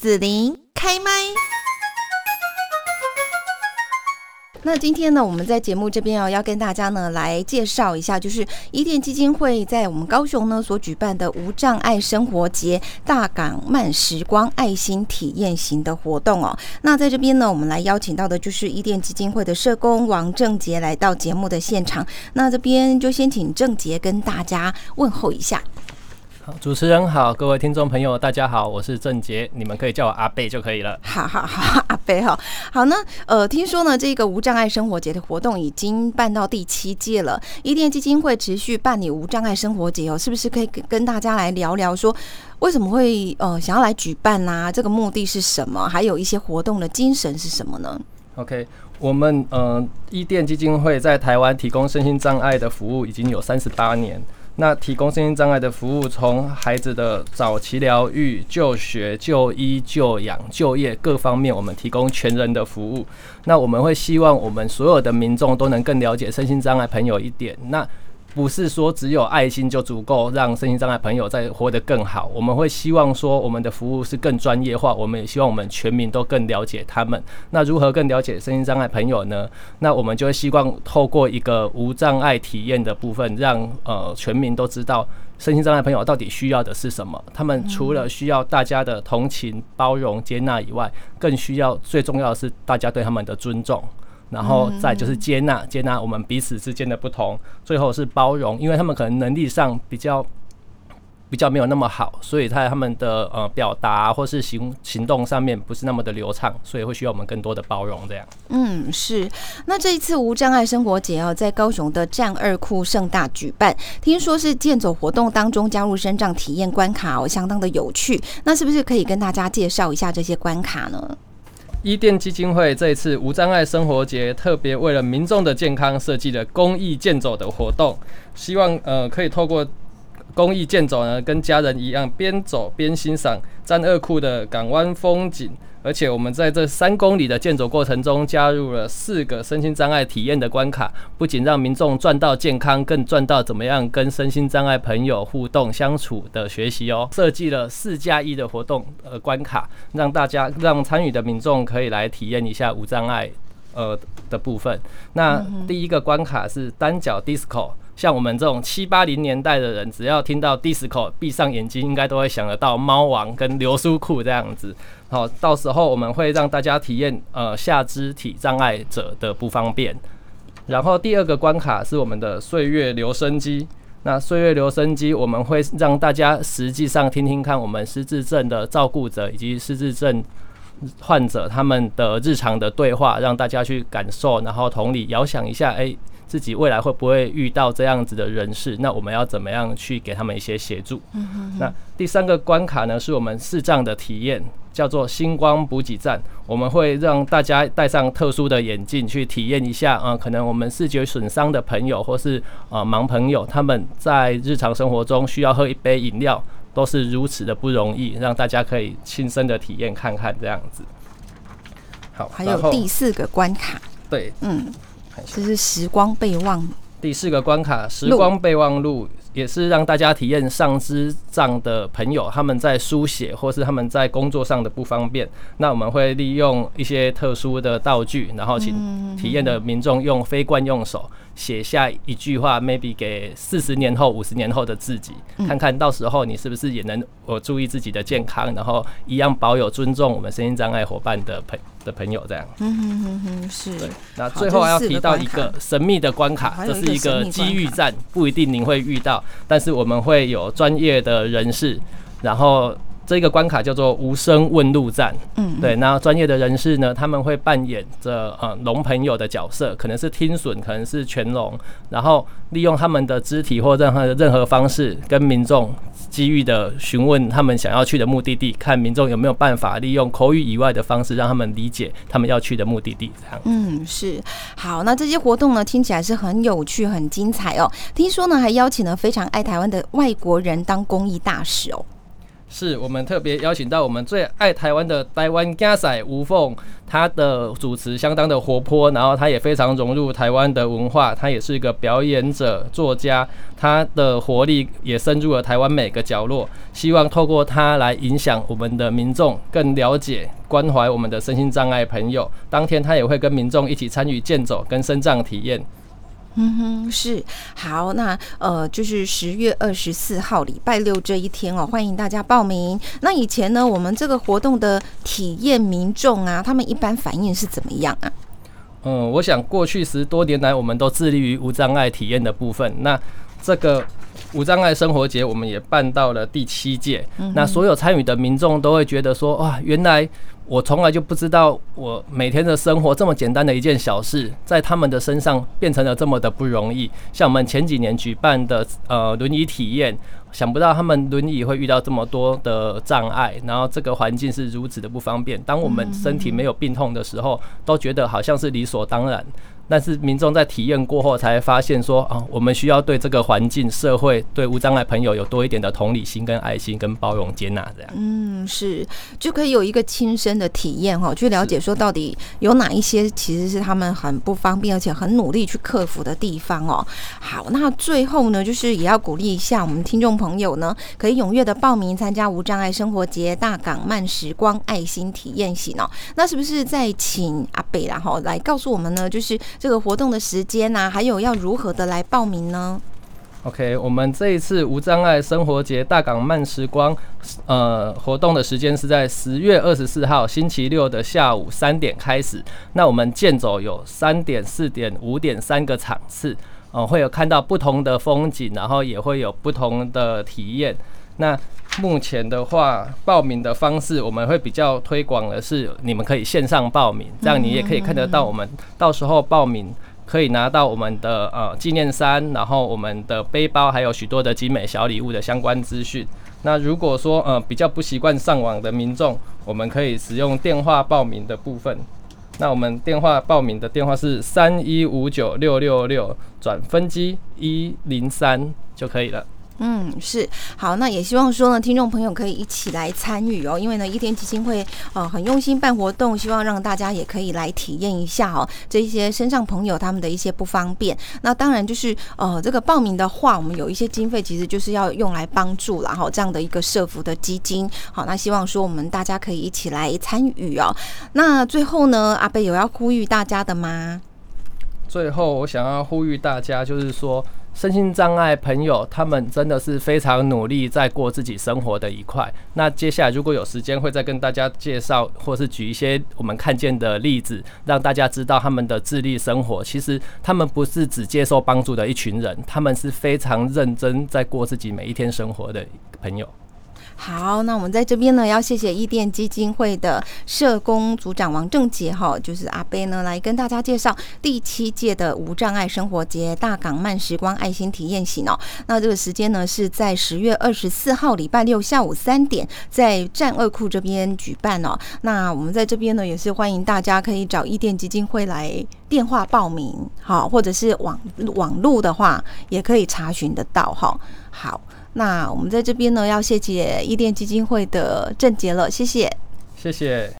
紫琳开麦。那今天呢，我们在节目这边哦，要跟大家呢来介绍一下，就是伊甸基金会在我们高雄呢所举办的无障碍生活节大港慢时光爱心体验型的活动哦。那在这边呢，我们来邀请到的就是伊甸基金会的社工王正杰来到节目的现场。那这边就先请正杰跟大家问候一下。主持人好，各位听众朋友，大家好，我是郑杰，你们可以叫我阿贝就可以了。好好好，阿贝哈。好呢，呃，听说呢，这个无障碍生活节的活动已经办到第七届了。伊甸基金会持续办理无障碍生活节哦，是不是可以跟大家来聊聊说，为什么会呃想要来举办呐、啊？这个目的是什么？还有一些活动的精神是什么呢？OK，我们呃伊甸基金会在台湾提供身心障碍的服务已经有三十八年。那提供身心障碍的服务，从孩子的早期疗愈、就学、就医、就养、就业各方面，我们提供全人的服务。那我们会希望我们所有的民众都能更了解身心障碍朋友一点。那不是说只有爱心就足够让身心障碍朋友再活得更好。我们会希望说我们的服务是更专业化。我们也希望我们全民都更了解他们。那如何更了解身心障碍朋友呢？那我们就会希望透过一个无障碍体验的部分，让呃全民都知道身心障碍朋友到底需要的是什么。他们除了需要大家的同情、包容、接纳以外，更需要最重要的是大家对他们的尊重。然后再就是接纳，接纳我们彼此之间的不同，最后是包容，因为他们可能能力上比较比较没有那么好，所以在他们的呃表达或是行行动上面不是那么的流畅，所以会需要我们更多的包容。这样，嗯，是。那这一次无障碍生活节哦，在高雄的战二库盛大举办，听说是健走活动当中加入身障体验关卡哦，相当的有趣。那是不是可以跟大家介绍一下这些关卡呢？伊甸基金会这一次无障碍生活节特别为了民众的健康设计了公益健走的活动，希望呃可以透过公益健走呢，跟家人一样边走边欣赏战二库的港湾风景。而且我们在这三公里的健走过程中，加入了四个身心障碍体验的关卡，不仅让民众赚到健康，更赚到怎么样跟身心障碍朋友互动相处的学习哦。设计了四加一的活动呃关卡，让大家让参与的民众可以来体验一下无障碍呃的部分。那第一个关卡是单脚 disco。像我们这种七八零年代的人，只要听到 disco，闭上眼睛应该都会想得到猫王跟流苏裤这样子。好，到时候我们会让大家体验呃下肢体障碍者的不方便。然后第二个关卡是我们的岁月留声机。那岁月留声机，我们会让大家实际上听听看我们失智症的照顾者以及失智症患者他们的日常的对话，让大家去感受，然后同理遥想一下，哎。自己未来会不会遇到这样子的人士？那我们要怎么样去给他们一些协助？那第三个关卡呢，是我们视障的体验，叫做星光补给站。我们会让大家戴上特殊的眼镜去体验一下啊，可能我们视觉损伤的朋友或是啊盲朋友，他们在日常生活中需要喝一杯饮料，都是如此的不容易，让大家可以亲身的体验看看这样子。好，还有第四个关卡，对，嗯。这是时光备忘。第四个关卡，时光备忘录也是让大家体验上肢障的朋友他们在书写或是他们在工作上的不方便。那我们会利用一些特殊的道具，然后请体验的民众用非惯用手写下一句话，maybe 给四十年后、五十年后的自己，看看到时候你是不是也能我注意自己的健康，然后一样保有尊重我们身心障碍伙伴的朋的朋友这样。嗯哼哼哼，是。那最后还要提到一个神秘的关卡，这是一个机遇战，不一定您会遇到，但是我们会有专业的人士，然后。这个关卡叫做无声问路站，嗯，对，那专业的人士呢，他们会扮演着呃龙朋友的角色，可能是听损，可能是全聋，然后利用他们的肢体或任何的任何方式，跟民众机遇的询问他们想要去的目的地，看民众有没有办法利用口语以外的方式，让他们理解他们要去的目的地。这样，嗯，是好，那这些活动呢，听起来是很有趣、很精彩哦。听说呢，还邀请了非常爱台湾的外国人当公益大使哦。是我们特别邀请到我们最爱台湾的台湾家仔吴凤，他的主持相当的活泼，然后他也非常融入台湾的文化，他也是一个表演者、作家，他的活力也深入了台湾每个角落。希望透过他来影响我们的民众，更了解、关怀我们的身心障碍朋友。当天他也会跟民众一起参与健走跟身障体验。嗯哼，是好，那呃，就是十月二十四号礼拜六这一天哦，欢迎大家报名。那以前呢，我们这个活动的体验民众啊，他们一般反应是怎么样啊？嗯，我想过去十多年来，我们都致力于无障碍体验的部分。那这个无障碍生活节，我们也办到了第七届。嗯、那所有参与的民众都会觉得说，哇，原来。我从来就不知道，我每天的生活这么简单的一件小事，在他们的身上变成了这么的不容易。像我们前几年举办的呃轮椅体验，想不到他们轮椅会遇到这么多的障碍，然后这个环境是如此的不方便。当我们身体没有病痛的时候，都觉得好像是理所当然。但是民众在体验过后才发现说啊，我们需要对这个环境、社会、对无障碍朋友有多一点的同理心、跟爱心、跟包容、接纳这样。嗯，是就可以有一个亲身的体验哈，去了解说到底有哪一些其实是他们很不方便，而且很努力去克服的地方哦。好，那最后呢，就是也要鼓励一下我们听众朋友呢，可以踊跃的报名参加无障碍生活节大港慢时光爱心体验行哦。那是不是再请阿北然后来告诉我们呢？就是。这个活动的时间呐、还有要如何的来报名呢？OK，我们这一次无障碍生活节大港慢时光，呃，活动的时间是在十月二十四号星期六的下午三点开始。那我们健走有三点、四点、五点三个场次，呃，会有看到不同的风景，然后也会有不同的体验。那目前的话，报名的方式我们会比较推广的是，你们可以线上报名，这样你也可以看得到我们到时候报名可以拿到我们的呃纪念衫，然后我们的背包，还有许多的精美小礼物的相关资讯。那如果说呃比较不习惯上网的民众，我们可以使用电话报名的部分。那我们电话报名的电话是三一五九六六六转分机一零三就可以了。嗯，是好，那也希望说呢，听众朋友可以一起来参与哦，因为呢，一天基金会呃很用心办活动，希望让大家也可以来体验一下哦，这一些身上朋友他们的一些不方便。那当然就是呃这个报名的话，我们有一些经费，其实就是要用来帮助然后这样的一个社福的基金。好，那希望说我们大家可以一起来参与哦。那最后呢，阿贝有要呼吁大家的吗？最后我想要呼吁大家，就是说。身心障碍朋友，他们真的是非常努力在过自己生活的一块。那接下来如果有时间，会再跟大家介绍，或是举一些我们看见的例子，让大家知道他们的自立生活。其实他们不是只接受帮助的一群人，他们是非常认真在过自己每一天生活的朋友。好，那我们在这边呢，要谢谢伊甸基金会的社工组长王正杰哈，就是阿伯呢，来跟大家介绍第七届的无障碍生活节大港慢时光爱心体验行哦。那这个时间呢，是在十月二十四号礼拜六下午三点，在战二库这边举办哦。那我们在这边呢，也是欢迎大家可以找伊甸基金会来电话报名，好，或者是网网路的话，也可以查询得到哈。好。那我们在这边呢，要谢谢伊甸基金会的郑杰了，谢谢，谢谢。